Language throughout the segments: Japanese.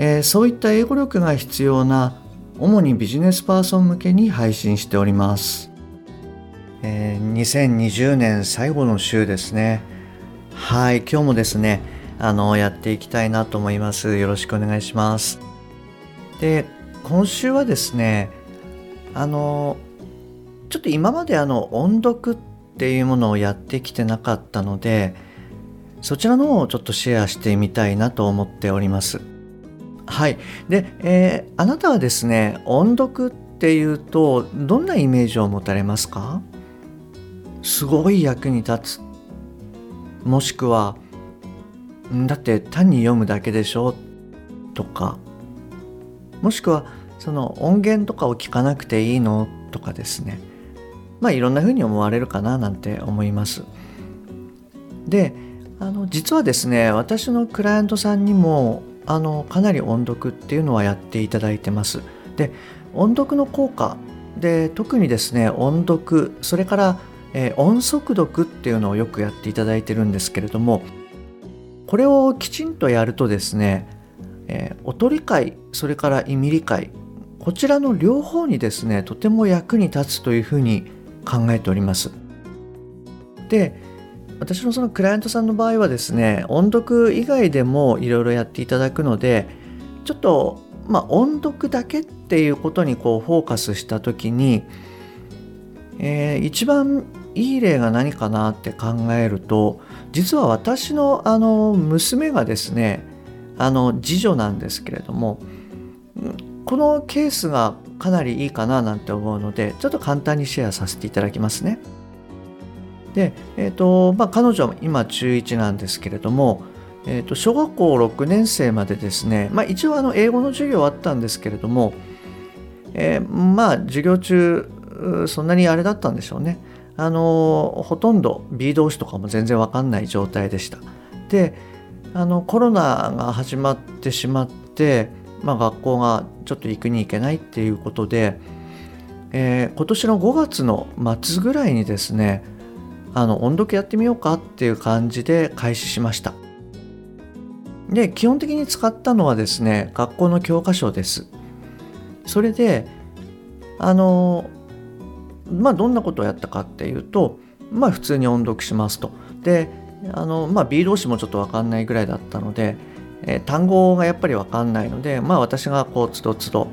えーそういった英語力が必要な主にビジネスパーソン向けに配信しております、えー2020年最後の週ですね。はい今日もですねあのやっていきたいなと思います。よろしくお願いします。で今週はですねあのちょっと今まであの音読っていうものをやってきてなかったのでそちらの方をちょっとシェアしてみたいなと思っております。はい。で、えーあなたはですね音読っていうとどんなイメージを持たれますか？すごい役に立つ。もしくはだって単に読むだけでしょ？とか。もしくはその音源とかを聞かなくていいの？とかですね。まあいろんな風に思われるかななんて思います。であの実はですね私のクライアントさんにもあのかなり音読っていうのはやっていただいてます。で音読の効果で特にですね音読それから、えー音速読っていうのをよくやっていただいてるんですけれどもこれをきちんとやるとですね、えー音理解それから意味理解こちらの両方にですねとても役に立つというふうに考えております。で私のそのクライアントさんの場合はですね音読以外でもいろいろやっていただくのでちょっとまあ音読だけっていうことにこうフォーカスした時に、えー一番いい例が何かなって考えると実は私のあの娘がですねあの次女なんですけれどもこのケースがかなりいいかななんて思うのでちょっと簡単にシェアさせていただきますね。で、えーとまあ、彼女は今中1なんですけれども、えー、と小学校6年生までですね、まあ、一応あの英語の授業はあったんですけれども、えーまあ授業中そんなにあれだったんでしょうね。あのほとんど B 動詞とかも全然わかんない状態でした。であのコロナが始まってしまって、まあ、学校がちょっと行くに行けないっていうことで、えー今年の5月の末ぐらいにですねあの音読やってみようかっていう感じで開始しました。で基本的に使ったのはですね学校の教科書です。それであのまあどんなことをやったかっていうとまあ普通に音読しますと。であのまあ B 動詞もちょっと分かんないぐらいだったので、えー単語がやっぱり分かんないのでまあ私がこうつどつど、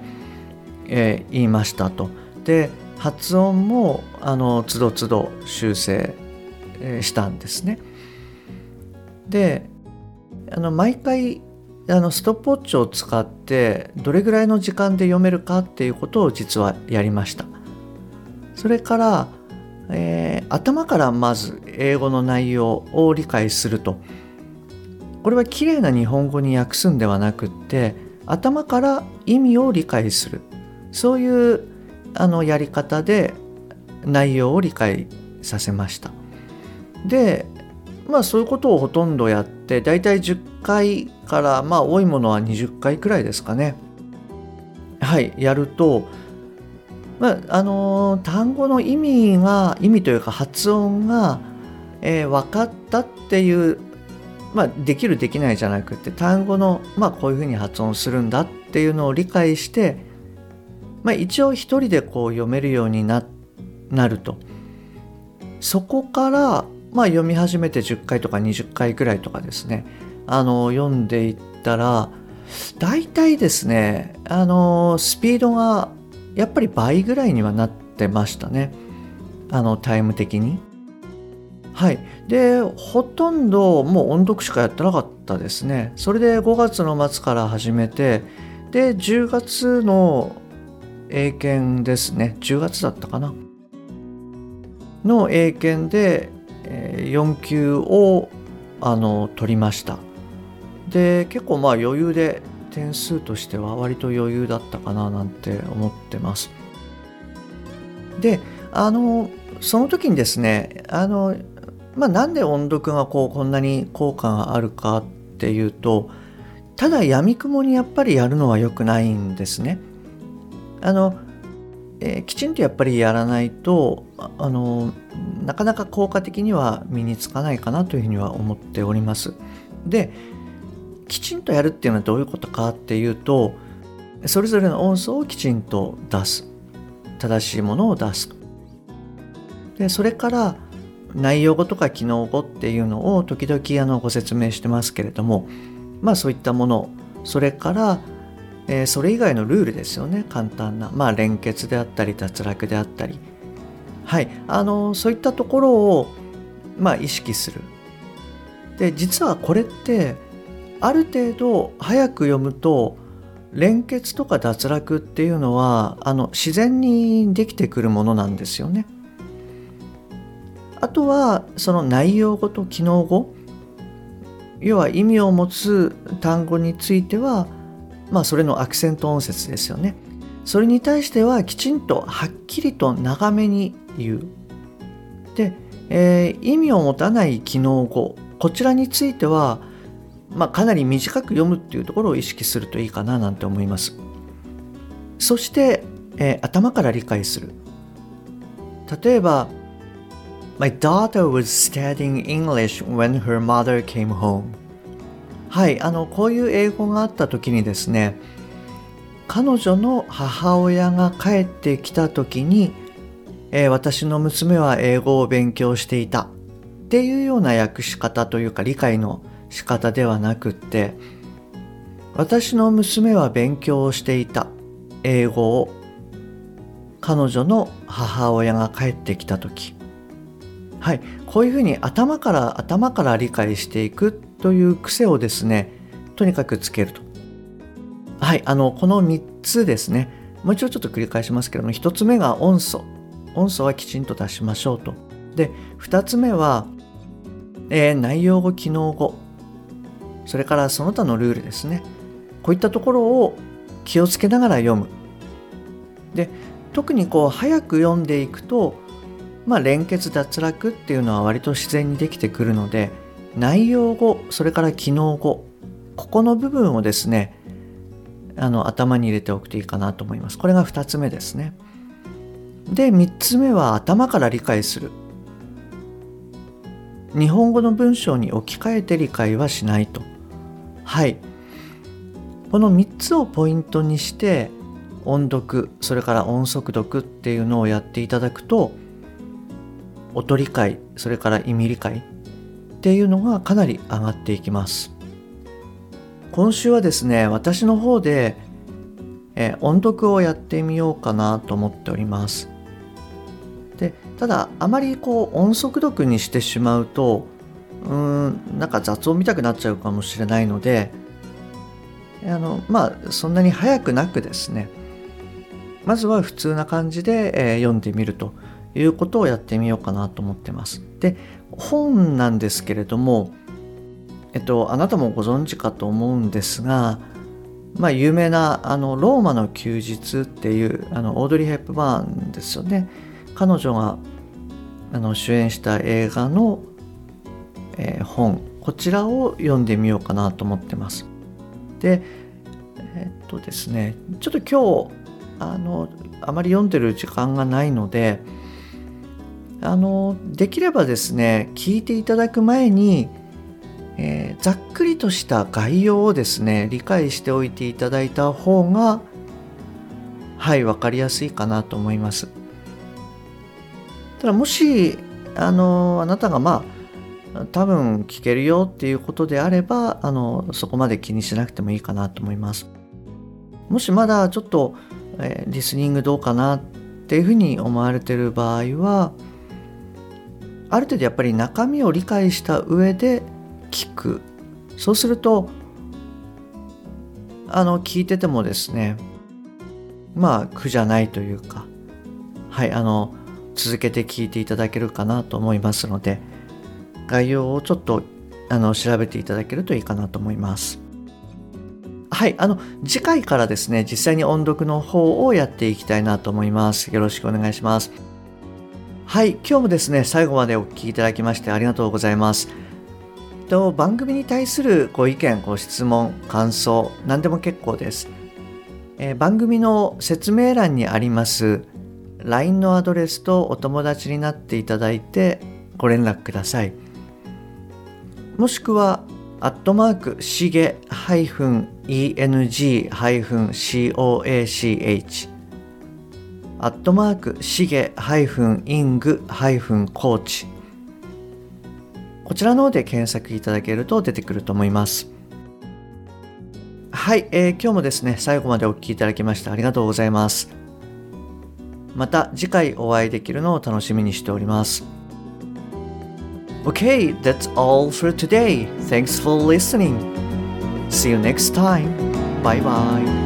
え言いましたと。で発音もあのつどつど修正したんですね。であの毎回あのストップウォッチを使ってどれぐらいの時間で読めるかっていうことを実はやりました。それから、えー頭からまず英語の内容を理解するとこれは綺麗な日本語に訳すんではなくって頭から意味を理解するそういうあのやり方で内容を理解させました。でまあそういうことをほとんどやってだいたい10回からまあ多いものは20回くらいですかねはいやると、まああの単語の意味が意味というか発音が、えー分かったっていうまあできるできないじゃなくて単語のまあこういうふうに発音するんだっていうのを理解してまあ一応一人でこう読めるようにななると。そこから、まあ、読み始めて10回とか20回ぐらいとかですね。あの読んでいったら大体ですねあのスピードがやっぱり倍ぐらいにはなってましたね。あのタイム的に。はい、でほとんどもう音読しかやってなかったですね。それで5月の末から始めてで10月の英検ですね。10月だったかな。の英検で、4級をあの取りましたで結構まあ余裕で点数としては割と余裕だったかななんて思ってます。であのその時にですねあの、まあ、なんで音読がこうこんなに効果があるかっていうとただやみくもにやっぱりやるのは良くないんですね。あのえー、きちんとやっぱりやらないとあのなかなか効果的には身につかないかなというふうには思っております。できちんとやるっていうのはどういうことかっていうとそれぞれの音素をきちんと出す。正しいものを出す。でそれから内容語とか機能語っていうのを時々あのご説明してますけれどもまあそういったもの。それからえー、それ以外のルールですよね。簡単な、まあ、連結であったり脱落であったり。はい。あのそういったところを、まあ、意識する。で実はこれってある程度早く読むと連結とか脱落っていうのはあの自然にできてくるものなんですよね。あとはその内容語と機能語要は意味を持つ単語についてはまあそれのアクセント音節ですよね。それに対してはきちんとはっきりと長めに言う。で、えー、意味を持たない機能語こちらについては、まあ、かなり短く読むっていうところを意識するといいかななんて思います。そして、えー、頭から理解する。例えば My daughter was studying English when her mother came home はいあのこういう英語があった時にですね彼女の母親が帰ってきた時に、えー、私の娘は英語を勉強していたっていうような訳し方というか理解の仕方ではなくって私の娘は勉強をしていた英語を彼女の母親が帰ってきた時。はい。こういうふうに頭から頭から理解していくという癖をですねとにかくつけると。はい。あのこの3つですね。もう一度ちょっと繰り返しますけども1つ目が音素。音素はきちんと出しましょうと。で2つ目は、えー、内容語機能語。それからその他のルールですね。こういったところを気をつけながら読む。で特にこう早く読んでいくとまあ連結脱落っていうのは割と自然にできてくるので内容語それから機能語ここの部分をですねあの頭に入れておくといいかなと思います。これが2つ目ですね。で3つ目は頭から理解する。日本語の文章に置き換えて理解はしないと。はい。この3つをポイントにして音読それから音速読っていうのをやっていただくと音理解それから意味理解っていうのがかなり上がっていきます。今週はですね私の方で、え音読をやってみようかなと思っております。でただあまりこう音速読にしてしまうとうんなんか雑音見たくなっちゃうかもしれないのであのまあそんなに早くなくですね。まずは普通な感じで、えー、読んでみると。いうことをやってみようかなと思ってます。で本なんですけれども、えっと、あなたもご存知かと思うんですが、まあ、有名なあの「ローマの休日」っていうあのオードリー・ヘップバーンですよね彼女があの主演した映画の、えー、本こちらを読んでみようかなと思ってます。でえっとですねちょっと今日あのあまり読んでる時間がないのであのできればですね聞いていただく前に、えー、ざっくりとした概要をですね理解しておいていただいた方がはい分かりやすいかなと思います。ただもしあのあなたがまあ多分聞けるよっていうことであればあのそこまで気にしなくてもいいかなと思います。もしまだちょっと、えー、リスニングどうかなっていうふうに思われてる場合はある程度やっぱり中身を理解した上で聞くそうするとあの聞いててもですねまあ苦じゃないというかはいあの続けて聞いていただけるかなと思いますので概要をちょっとあの調べていただけるといいかなと思います。はい、あの、次回からですね、実際に音読の方をやっていきたいなと思います。よろしくお願いします。はい、今日もですね、最後までお聴きいただきましてありがとうございます。と番組に対するご意見、ご質問、感想、何でも結構です。え、番組の説明欄にあります LINE のアドレスとお友達になっていただいてご連絡ください。もしくは、アットマーク、しげ -eng-coach アットマーク、しげ -ing-coach こちらの方で検索いただけると出てくると思います。はい、えー、今日もですね、最後までお聴きいただきましてありがとうございます。また次回お会いできるのを楽しみにしております。Okay, that's all for today. Thanks for listening. See you next time. Bye bye.